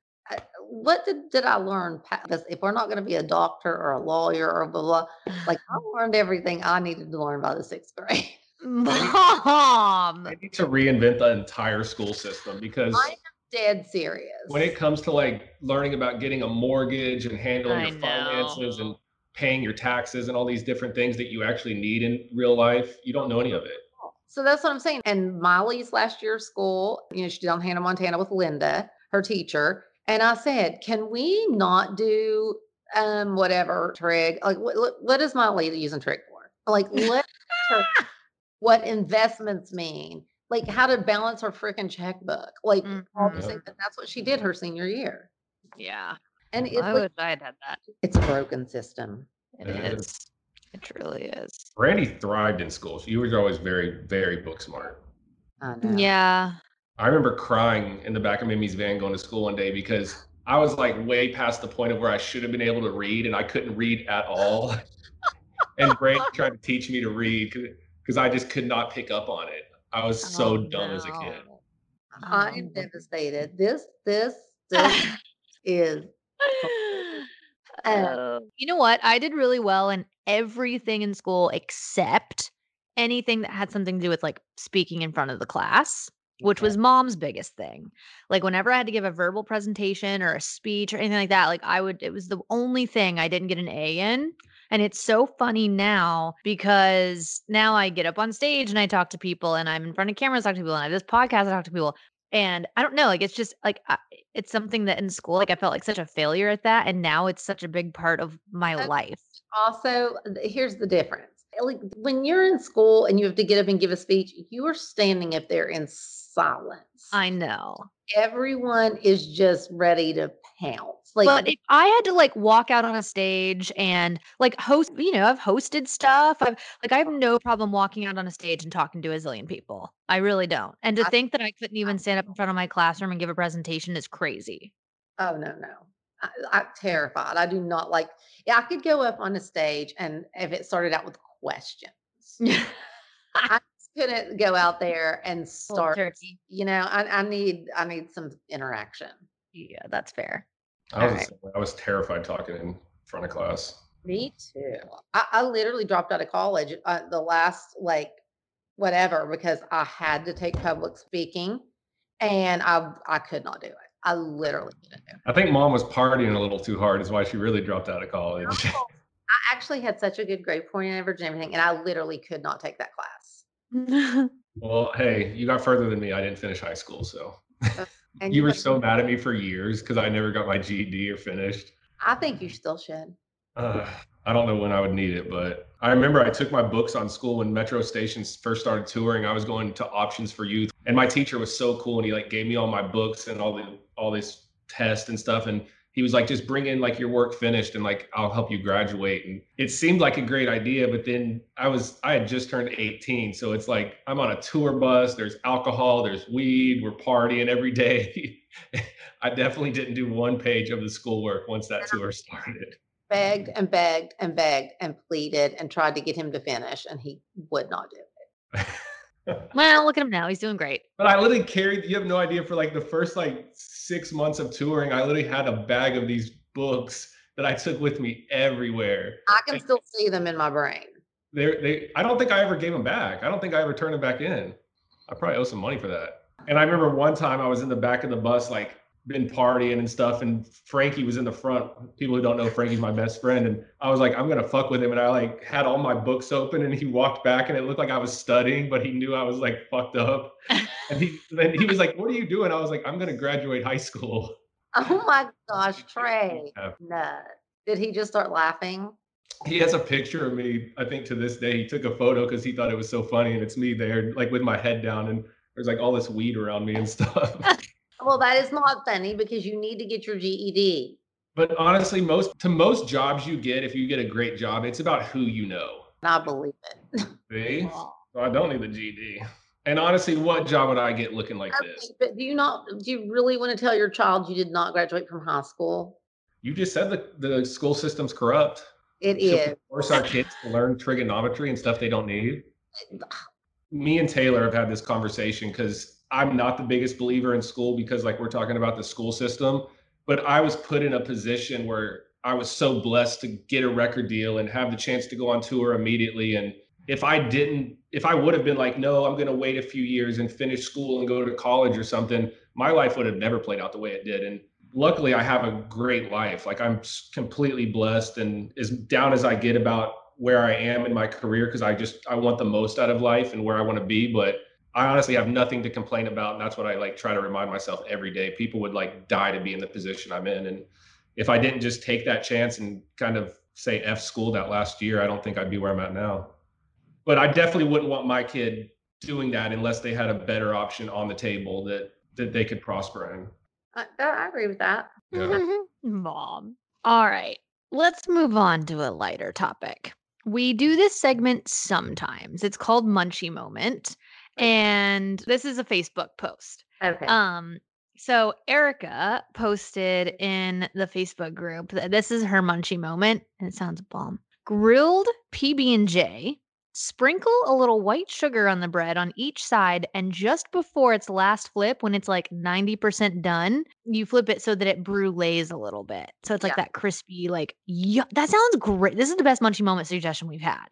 what did, did I learn? Because if we're not going to be a doctor or a lawyer or blah, blah, like I learned everything I needed to learn by the sixth grade. Mom. I need to reinvent the entire school system because I dead serious. When it comes to like learning about getting a mortgage and handling I your finances and paying your taxes and all these different things that you actually need in real life, you don't know any of it. So that's what I'm saying. And Molly's last year of school, you know, she did on Hannah Montana with Linda, her teacher. And I said, can we not do um whatever trig? Like what, what is Molly using trig for? Like let her what investments mean like how to balance her freaking checkbook. Like mm-hmm. that that's what she did her senior year. Yeah. And it's I like, wish I had had that. It's a broken system. It, it is. is. It truly is. Brandi thrived in school. She was always very, very book smart. Yeah. I remember crying in the back of Mimi's van going to school one day because I was like way past the point of where I should have been able to read and I couldn't read at all. and Brandi tried to teach me to read because I just could not pick up on it. I was so oh, dumb no. as a kid. I'm devastated. This, this, this is. Uh, you know what? I did really well in everything in school except anything that had something to do with like speaking in front of the class, which okay. was mom's biggest thing. Like whenever I had to give a verbal presentation or a speech or anything like that, like I would, it was the only thing I didn't get an A in. And it's so funny now because now I get up on stage and I talk to people and I'm in front of cameras, talk to people, and I have this podcast, I talk to people. And I don't know, like it's just like I, it's something that in school, like I felt like such a failure at that, and now it's such a big part of my life. Also, uh, here's the difference. Eh, like when you're in school and you have to get up and give a speech, you are standing up there in silence. I know. Everyone is just ready to pounce. Like But if I had to like walk out on a stage and like host, you know, I've hosted stuff. I've like I have no problem walking out on a stage and talking to a zillion people. I really don't. And to I- think that I couldn't even stand up in front of my classroom and give a presentation is crazy. Oh no, no. I, I'm terrified. I do not like. Yeah, I could go up on a stage, and if it started out with questions, I just couldn't go out there and start. You know, I, I need I need some interaction. Yeah, that's fair. I was, Alright. the same way. I was terrified talking in front of class. Me too. I, I literally dropped out of college uh, the last like whatever because I had to take public speaking, and I I could not do it. I literally couldn't do it. I think mom was partying a little too hard, is why she really dropped out of college. I actually had such a good grade point and average and everything, and I literally could not take that class. well, hey, you got further than me. I didn't finish high school, so And you were so mad at me for years because I never got my GED or finished. I think you still should. Uh, I don't know when I would need it, but I remember I took my books on school when Metro stations first started touring. I was going to Options for Youth, and my teacher was so cool, and he like gave me all my books and all the all this tests and stuff, and he was like, just bring in like your work finished, and like I'll help you graduate. And it seemed like a great idea, but then I was I had just turned 18, so it's like I'm on a tour bus. There's alcohol, there's weed, we're partying every day. I definitely didn't do one page of the schoolwork once that tour started. Begged and begged and begged and pleaded and tried to get him to finish, and he would not do it. well, look at him now. He's doing great. But I literally carried, you have no idea, for like the first like six months of touring, I literally had a bag of these books that I took with me everywhere. I can still see them in my brain. They, they, I don't think I ever gave them back. I don't think I ever turned them back in. I probably owe some money for that. And I remember one time I was in the back of the bus, like been partying and stuff, and Frankie was in the front. People who don't know, Frankie's my best friend, and I was like, I'm gonna fuck with him, and I like had all my books open, and he walked back, and it looked like I was studying, but he knew I was like fucked up, and he then he was like, "What are you doing?" I was like, "I'm gonna graduate high school." Oh my gosh, Trey. Yeah. No. Did he just start laughing? He has a picture of me. I think to this day, he took a photo because he thought it was so funny, and it's me there, like with my head down, and there's like all this weed around me and stuff. Well, that is not funny because you need to get your GED. But honestly, most to most jobs you get, if you get a great job, it's about who you know. I believe it. See? So I don't need the GED. And honestly, what job would I get looking like Okay, this? but do you not do you really want to tell your child you did not graduate from high school? You just said the, the school system's corrupt. It is. force our kids to learn trigonometry and stuff they don't need. Me and Taylor have had this conversation because I'm not the biggest believer in school because, like, we're talking about the school system. But I was put in a position where I was so blessed to get a record deal and have the chance to go on tour immediately. And if I didn't, if I would have been like, no, I'm going to wait a few years and finish school and go to college or something, my life would have never played out the way it did. And luckily, I have a great life. Like I'm completely blessed and as down as I get about where I am in my career, because I just I want the most out of life and where I want to be. But I honestly have nothing to complain about. And that's what I like try to remind myself every day. People would like die to be in the position I'm in. And if I didn't just take that chance and kind of say F school that last year, I don't think I'd be where I'm at now. But I definitely wouldn't want my kid doing that unless they had a better option on the table that that they could prosper in. I, I agree with that. Yeah. Mom. All right. Let's move on to a lighter topic. We do this segment sometimes. It's called Munchie Moment. And this is a Facebook post. Okay. Um, so Erica posted in the Facebook group that this is her munchie moment, and it sounds bomb. Grilled PB and J. Sprinkle a little white sugar on the bread on each side, and just before its last flip, when it's like 90% done, you flip it so that it brulees a little bit. So it's like Yeah. that crispy, like, yeah, that sounds great. This is the best munchie moment suggestion we've had.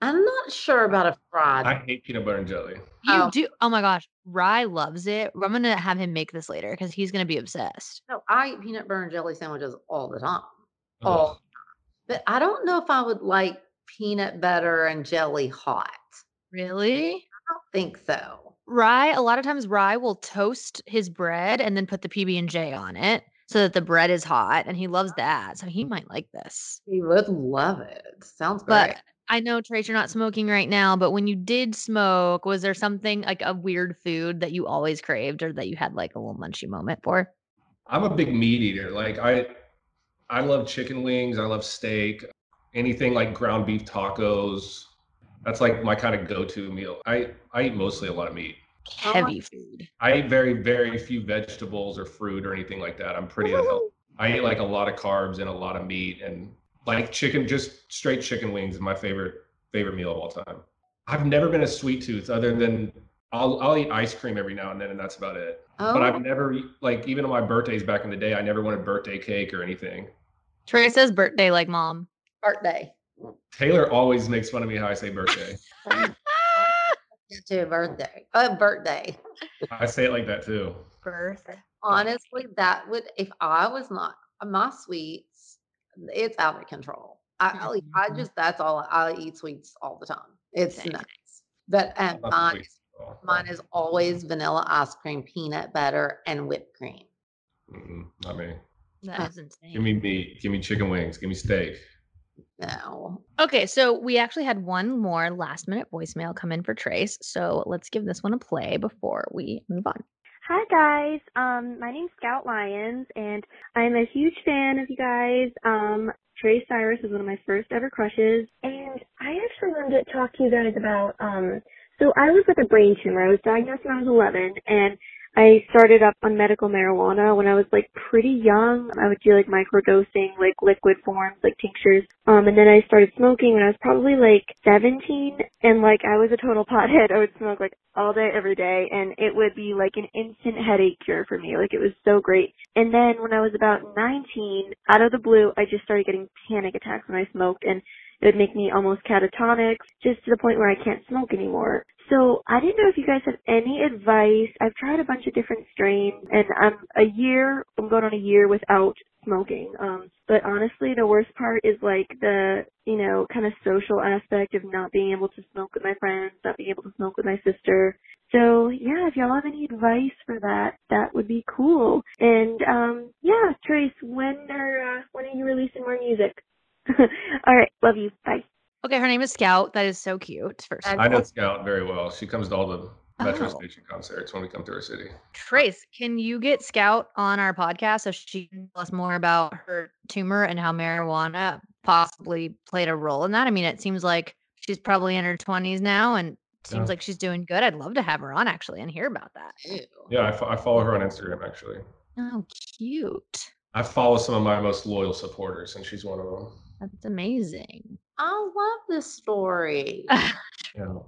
I'm not sure about a fried. I hate peanut butter and jelly. You Oh. do. Oh my gosh. Rye loves it. I'm going to have him make this later because he's going to be obsessed. no, I eat peanut butter and jelly sandwiches all the time. Ugh. Oh, but I don't know if I would like peanut butter and jelly hot. Really? I don't think so. Rye, a lot of times Rye will toast his bread and then put the PB and J on it so that the bread is hot, and he loves oh. that. So he might like this. He would love it. Sounds great. But I know Trace, you're not smoking right now. But when you did smoke, was there something like a weird food that you always craved or that you had like a little munchy moment for? I'm a big meat eater. Like I, I love chicken wings. I love steak. Anything like ground beef tacos. That's like my kind of go-to meal. I I eat mostly a lot of meat. Oh, Heavy food. I eat very very few vegetables or fruit or anything like that. I'm pretty unhealthy. I eat like a lot of carbs and a lot of meat and like chicken, just straight chicken wings is my favorite favorite meal of all time. I've never been a sweet tooth other than I'll I'll eat ice cream every now and then and that's about it. oh, But I've oh. never like even on my birthdays back in the day, I never wanted birthday cake or anything. Trace says birthday like mom. birthday. Taylor always makes fun of me how I say birthday. To a birthday. A birthday. I say it like that too. Birth. Honestly, that would if I was not my sweets, it's out of control. I eat- I Mhm. just that's all I eat sweets all the time. It's Same. nuts. But um, mine is mine is always vanilla ice cream, peanut butter, and whipped cream. Mm-mm, not me. That is insane. Give me meat. Give me chicken wings. Give me steak. No. Okay, so we actually had one more last minute voicemail come in for Trace. So let's give this one a play before we move on. Hi guys, um, my name's Scout Lyons, and I'm a huge fan of you guys. Um, Trey Cyrus is one of my first ever crushes, and I actually wanted to talk to you guys about. Um, so I was with a brain tumor. I was diagnosed when I was 11, and I started up on medical marijuana when I was like pretty young. I would do like microdosing, like liquid forms, like tinctures. Um, and then I started smoking when I was probably like 17 and like I was a total pothead. I would smoke like all day, every day and it would be like an instant headache cure for me. Like it was so great. And then when I was about 19, out of the blue, I just started getting panic attacks when I smoked and it would make me almost catatonic, just to the point where I can't smoke anymore. So I didn't know if you guys have any advice. I've tried a bunch of different strains and I'm a year, I'm going on a year without smoking. Um, but honestly, the worst part is like the, you know, kind of social aspect of not being able to smoke with my friends, not being able to smoke with my sister. So yeah, if y'all have any advice for that, that would be cool. And um, yeah, Trace, when are uh, when are you releasing more music? All right, love you. Bye. Okay, her name is Scout. That is so cute. First, of And- I know. Scout very well. She comes to all the Metro Oh. Station concerts when we come to our city. Trace, can you get Scout on our podcast so she can tell us more about her tumor and how marijuana possibly played a role in that? I mean, it seems like she's probably in her 20s now and seems Yeah. like she's doing good. I'd love to have her on actually and hear about that. Ew. Yeah, I, fo- I follow her on Instagram actually. Oh, cute. I follow some of my most loyal supporters, and she's one of them. That's amazing. I love this story. Yeah.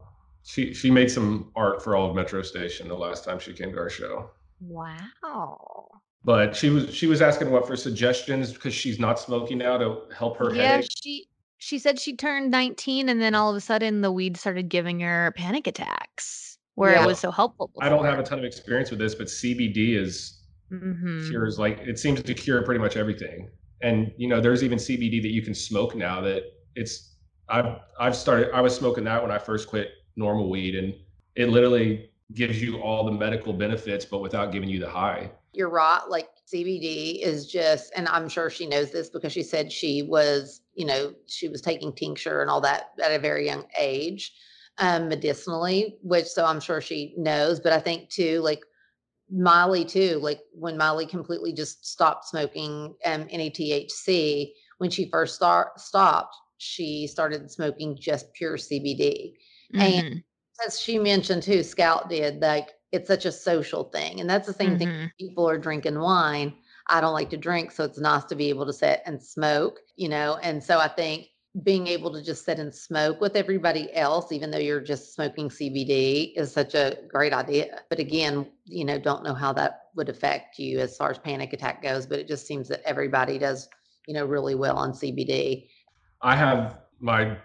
She she made some art for all of Metro Station the last time she came to our show. wow. But she was she was asking what for suggestions because she's not smoking now to help her yeah, headache. she she said she turned 19 and then all of a sudden the weed started giving her panic attacks where Yeah. it was so helpful. I don't have a ton of experience with this, but CBD is hmm cures like it seems to cure pretty much everything. And you know, there's even CBD that you can smoke now that it's I've I've started I was smoking that when I first quit normal weed and it literally gives you all the medical benefits but without giving you the high. You're right. Like CBD is just, and I'm sure she knows this because she said she was, you know, she was taking tincture and all that at a very young age, um, medicinally, which so I'm sure she knows. But I think too, like Miley too, like when Miley completely just stopped smoking um, any THC, when she first start stopped, she started smoking just pure CBD. And Mhm, as she mentioned too, Scout did, like it's such a social thing. And that's the same thing. mhm. People are drinking wine. I don't like to drink. So it's nice to be able to sit and smoke, you know? And so I think being able to just sit and smoke with everybody else, even though you're just smoking CBD, is such a great idea. But again, you know, don't know how that would affect you as far as panic attack goes. But it just seems that everybody does, you know, really well on CBD. I have my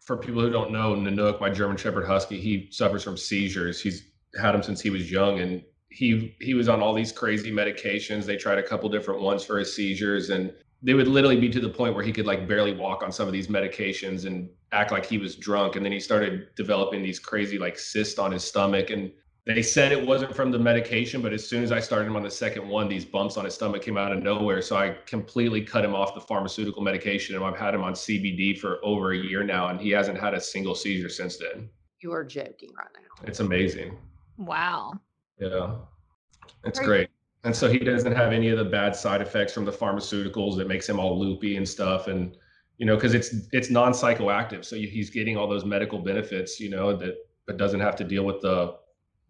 for people who don't know, Nanook, my German Shepherd Husky, he suffers from seizures. He's had them since he was young and he he was on all these crazy medications. They tried a couple different ones for his seizures and they would literally be to the point where he could like barely walk on some of these medications and act like he was drunk and then he started developing these crazy like cysts on his stomach and They said it wasn't from the medication, but as soon as I started him on the second one, these bumps on his stomach came out of nowhere. So I completely cut him off the pharmaceutical medication, and I've had him on CBD for over a year now, and he hasn't had a single seizure since then. You are joking right now. It's amazing. Wow. Yeah, it's Great. And so he doesn't have any of the bad side effects from the pharmaceuticals that makes him all loopy and stuff. And you know, because it's it's non psychoactive, so he's getting all those medical benefits. You know that, but doesn't have to deal with the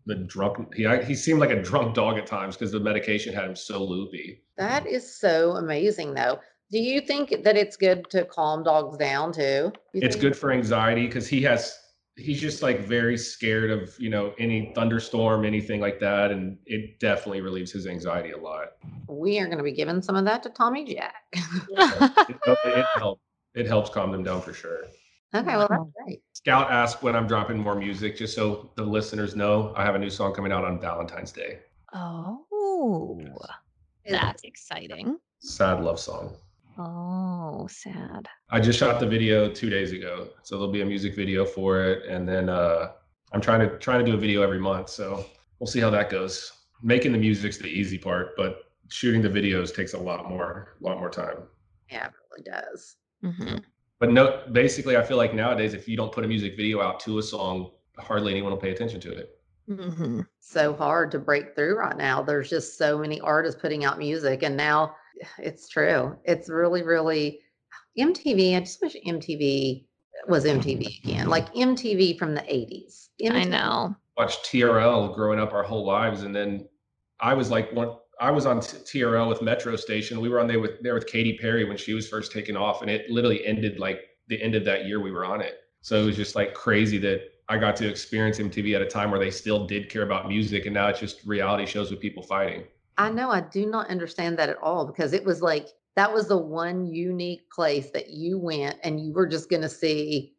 the drunk. He he seemed like a drunk dog at times because the medication had him so loopy. That is so amazing, though. Do you think that it's good to calm dogs down too? You It's think? good for anxiety because he has he's just like very scared of you know any thunderstorm, anything like that, and it definitely relieves his anxiety a lot. We are going to be giving some of that to Tommy Jack. it, it helps. It helps calm them down for sure. Okay, well that's great. Scout asked when I'm dropping more music, just so the listeners know. I have a new song coming out on Valentine's Day. Oh, that's exciting. Sad love song. Oh, sad. I just shot the video two days ago, so there'll be a music video for it, and then uh, I'm trying to trying to do a video every month. So we'll see how that goes. Making the music's the easy part, but shooting the videos takes a lot more, a lot more time. Yeah, it really does. Mm-hmm. But no, basically, I feel like nowadays, if you don't put a music video out to a song, hardly anyone will pay attention to it. Mm-hmm. So hard to break through right now. There's just so many artists putting out music, and now it's true. It's really, really MTV. I just wish MTV was MTV again, like MTV from the 80s. I know. Watched TRL growing up our whole lives, and then I was like one. I was on TRL with Metro Station. We were on there with there with Katy Perry when she was first taking off, and it literally ended like the end of that year we were on it. So it was just like crazy that I got to experience MTV at a time where they still did care about music, and now it's just reality shows with people fighting. I know I do not understand that at all because it was like that was the one unique place that you went and you were just going to see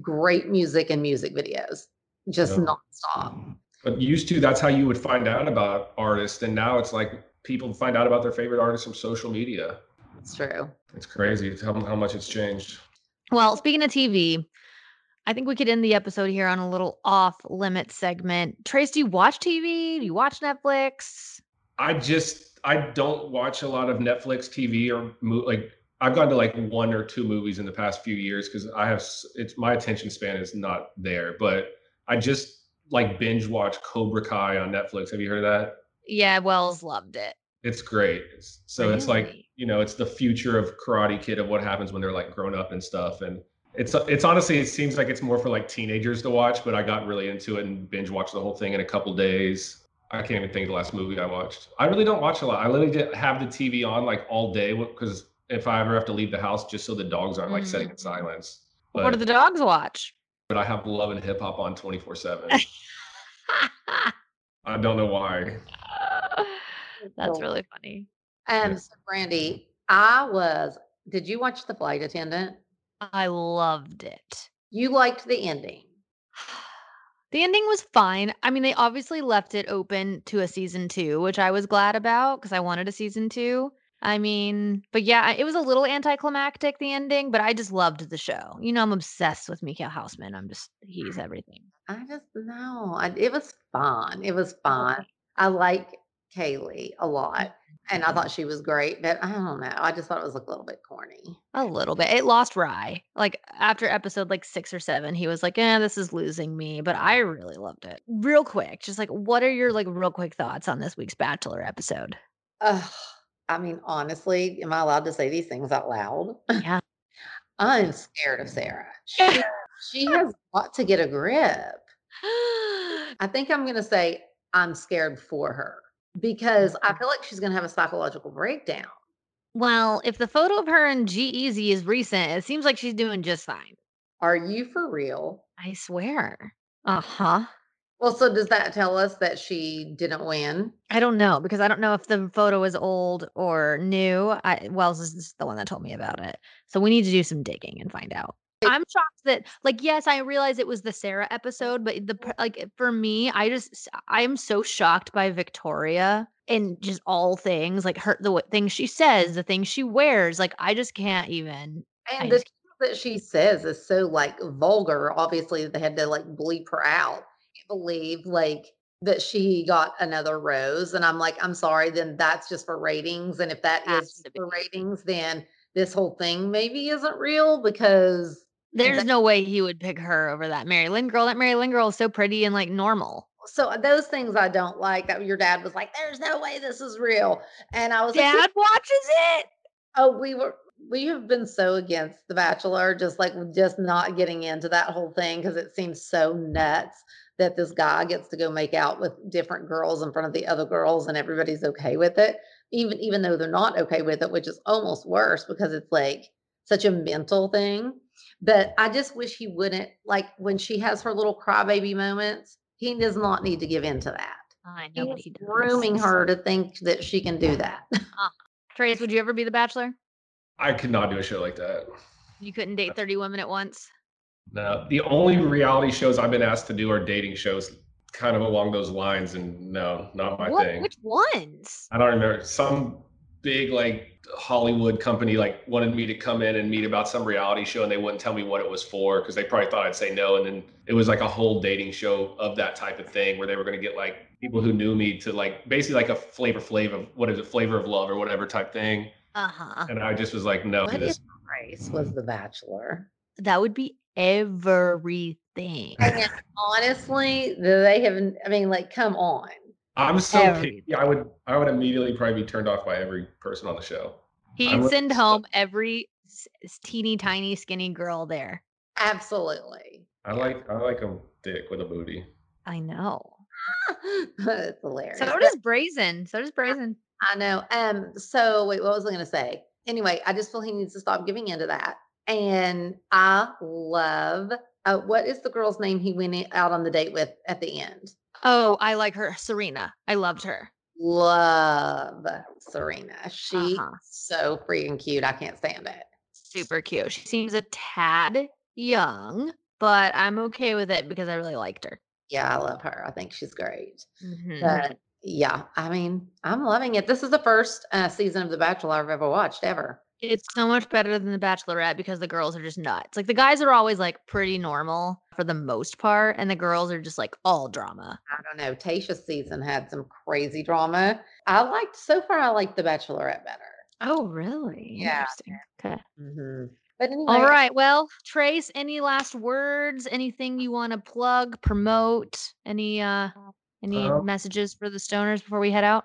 great music and music videos just Yeah. nonstop. But used to, that's how you would find out about artists, and now it's like people find out about their favorite artists from social media. It's true. It's crazy it's how, how much it's changed. Well, speaking of TV, I think we could end the episode here on a little off limit segment. Trace, do you watch TV? Do you watch Netflix? I just I don't watch a lot of Netflix TV or like I've gone to like one or two movies in the past few years because I have it's my attention span is not there. But I just like binge watch Cobra Kai on Netflix. Have you heard of that? Yeah, Wells loved it. It's great. So it's like you know it's the future of Karate Kid of what happens when they're like grown up and stuff. And it's it's honestly it seems like it's more for like teenagers to watch. But I got really into it and binge watched the whole thing in a couple days. I can't even think of the last movie I watched. I really don't watch a lot. I literally just have the TV on like all day because if I ever have to leave the house, just so the dogs aren't like sitting in silence. But, what do the dogs watch? but I have Love and Hip Hop on 24 seven. I don't know why. That's really funny. Um, so Brandi, I was. Did you watch The Flight Attendant? I loved it. You liked the ending. The ending was fine. I mean, they obviously left it open to a season two, which I was glad about because I wanted a season two. I mean, but yeah, it was a little anticlimactic, the ending, but I just loved the show. You know, I'm obsessed with Michiel Huisman. I'm just, he's everything. I just no. I, it was fun. It was oh, fun. I like Kaley a lot, and I thought she was great. But I don't know. I just thought it was a little bit corny. A little bit. It lost Rye. Like after episode like six or seven, he was like, eh, this is losing me. But I really loved it. Real quick, just like, what are your like real quick thoughts on this week's Bachelor episode? Ugh, I mean, honestly, am I allowed to say these things out loud? Yeah. I'm scared of Sarah. She, she has got to get a grip. I think I'm going to say I'm scared for her because I feel like she's going to have a psychological breakdown. Well, if the photo of her and G-Eazy is recent, it seems like she's doing just fine. Are you for real? I swear. Uh huh. Well, so does that tell us that she didn't win? I don't know because I don't know if the photo is old or new. I, Wells is the one that told me about it. So we need to do some digging and find out. I'm shocked that, like, yes, I realize it was the Sarah episode, but the like for me, I just I am so shocked by Victoria and just all things like her the things she says, the things she wears. Like I just can't even. I And the just- things that she says is so like vulgar. Obviously, they had to like bleep her out. I can't believe like that she got another rose. And I'm like, I'm sorry, then that's just for ratings. And if that is for ratings, then this whole thing maybe isn't real because There's that- no way he would pick her over that Mary Lynn girl. That Mary Lynn girl is so pretty and like normal. so uh, those things I don't like that your dad was like, There's no way this is real. And I was like, Dad watches it. Oh, we were we have been so against The Bachelor, just like just not getting into that whole thing because it seems so nuts that this guy gets to go make out with different girls in front of the other girls and everybody's okay with it. Even even though they're not okay with it, which is almost worse because it's like such a mental thing. But I just wish he wouldn't like when she has her little crybaby moments, he does not need to give in to that. I know what He's he does. grooming her to think that she can do that. Uh, Trace, would you ever be the Bachelor? I could not do a show like that. You couldn't date 30 women at once. No, the only reality shows I've been asked to do are dating shows, kind of along those lines, and no, not my What? thing. Which ones? I don't remember. Some big like Hollywood company like wanted me to come in and meet about some reality show, and they wouldn't tell me what it was for because they probably thought I'd say no. And then it was like a whole dating show of that type of thing where they were going to get like people who knew me to like basically like a flavor flavor of what is it, flavor of love or whatever type thing. Uh huh. And I just was like, no, What this. if Trace was the bachelor? That would be everything. I mean, honestly, they haven't. I mean, like, come on. I'm so Everything. picky. I would I would immediately probably be turned off by every person on the show. I He'd send home every s- s- teeny tiny skinny girl there. Absolutely. I like I like a dick with a booty. I know. That's hilarious. So But does Braison. So does Braison. I know. Um. So wait, what was I going to say? Anyway, I just feel he needs to stop giving into that. And I love. Uh, what is the girl's name he went out on the date with at the end? Oh, I like her. Serena. I loved her. Love Serena. She's Uh-huh. so freaking cute. I can't stand it. Super cute. She seems a tad young, but I'm okay with it because I really liked her. Yeah, I love her. I think she's great. Mhm. But yeah, I mean, I'm loving it. This is the first uh, season of The Bachelor I've ever watched ever. It's so much better than The Bachelorette because the girls are just nuts. Like the guys are always like pretty normal for the most part, and the girls are just like all drama. I don't know. Tayshia's season had some crazy drama. I liked so far. I liked The Bachelorette better. Oh, really? Yeah. Interesting. Okay. hmm But anyway, All right. Well, Trace, any last words? Anything you want to plug, promote? Any uh any Um, messages for the stoners before we head out?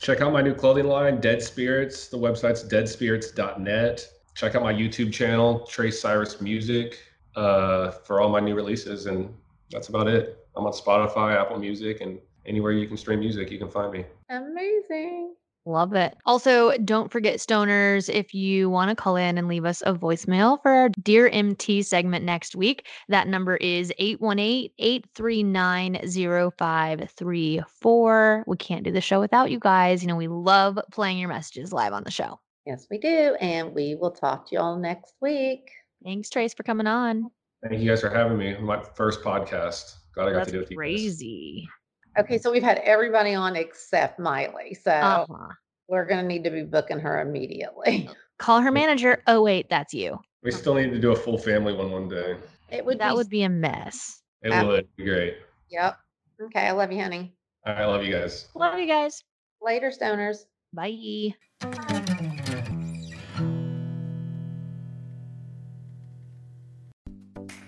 Check out my new clothing line, Dead Spirits. The website's deadspirits.net. Check out my YouTube channel, Trace Cyrus Music, uh, for all my new releases. And that's about it. I'm on Spotify, Apple Music, and anywhere you can stream music, you can find me. amazing. Love it. Also, don't forget, stoners, if you want to call in and leave us a voicemail for our Dear MT segment next week, that number is 818 839 0534. We can't do the show without you guys. You know, we love playing your messages live on the show. Yes, we do. And we will talk to you all next week. Thanks, Trace, for coming on. Thank you guys for having me. My first podcast. Glad I got That's to do it with you. guys. crazy. Okay, so we've had everybody on except Miley. So Uh-huh. we're going to need to be booking her immediately. Call her manager. Oh, wait, that's you. We still need to do a full family one one day. It would That be, would be a mess. It Ab- would be great. Yep. Okay, I love you, honey. I love you guys. Love you guys. Later, stoners. Bye.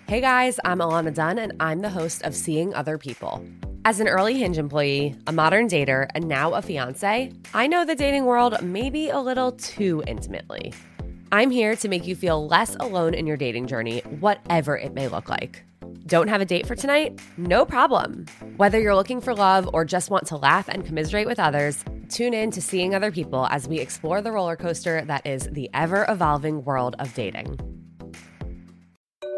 Hey guys, I'm Alana Dunn, and I'm the host of Seeing Other People. As an early Hinge employee, a modern dater, and now a fiance, I know the dating world maybe a little too intimately. I'm here to make you feel less alone in your dating journey, whatever it may look like. Don't have a date for tonight? No problem. Whether you're looking for love or just want to laugh and commiserate with others, tune in to Seeing Other People as we explore the roller coaster that is the ever evolving world of dating.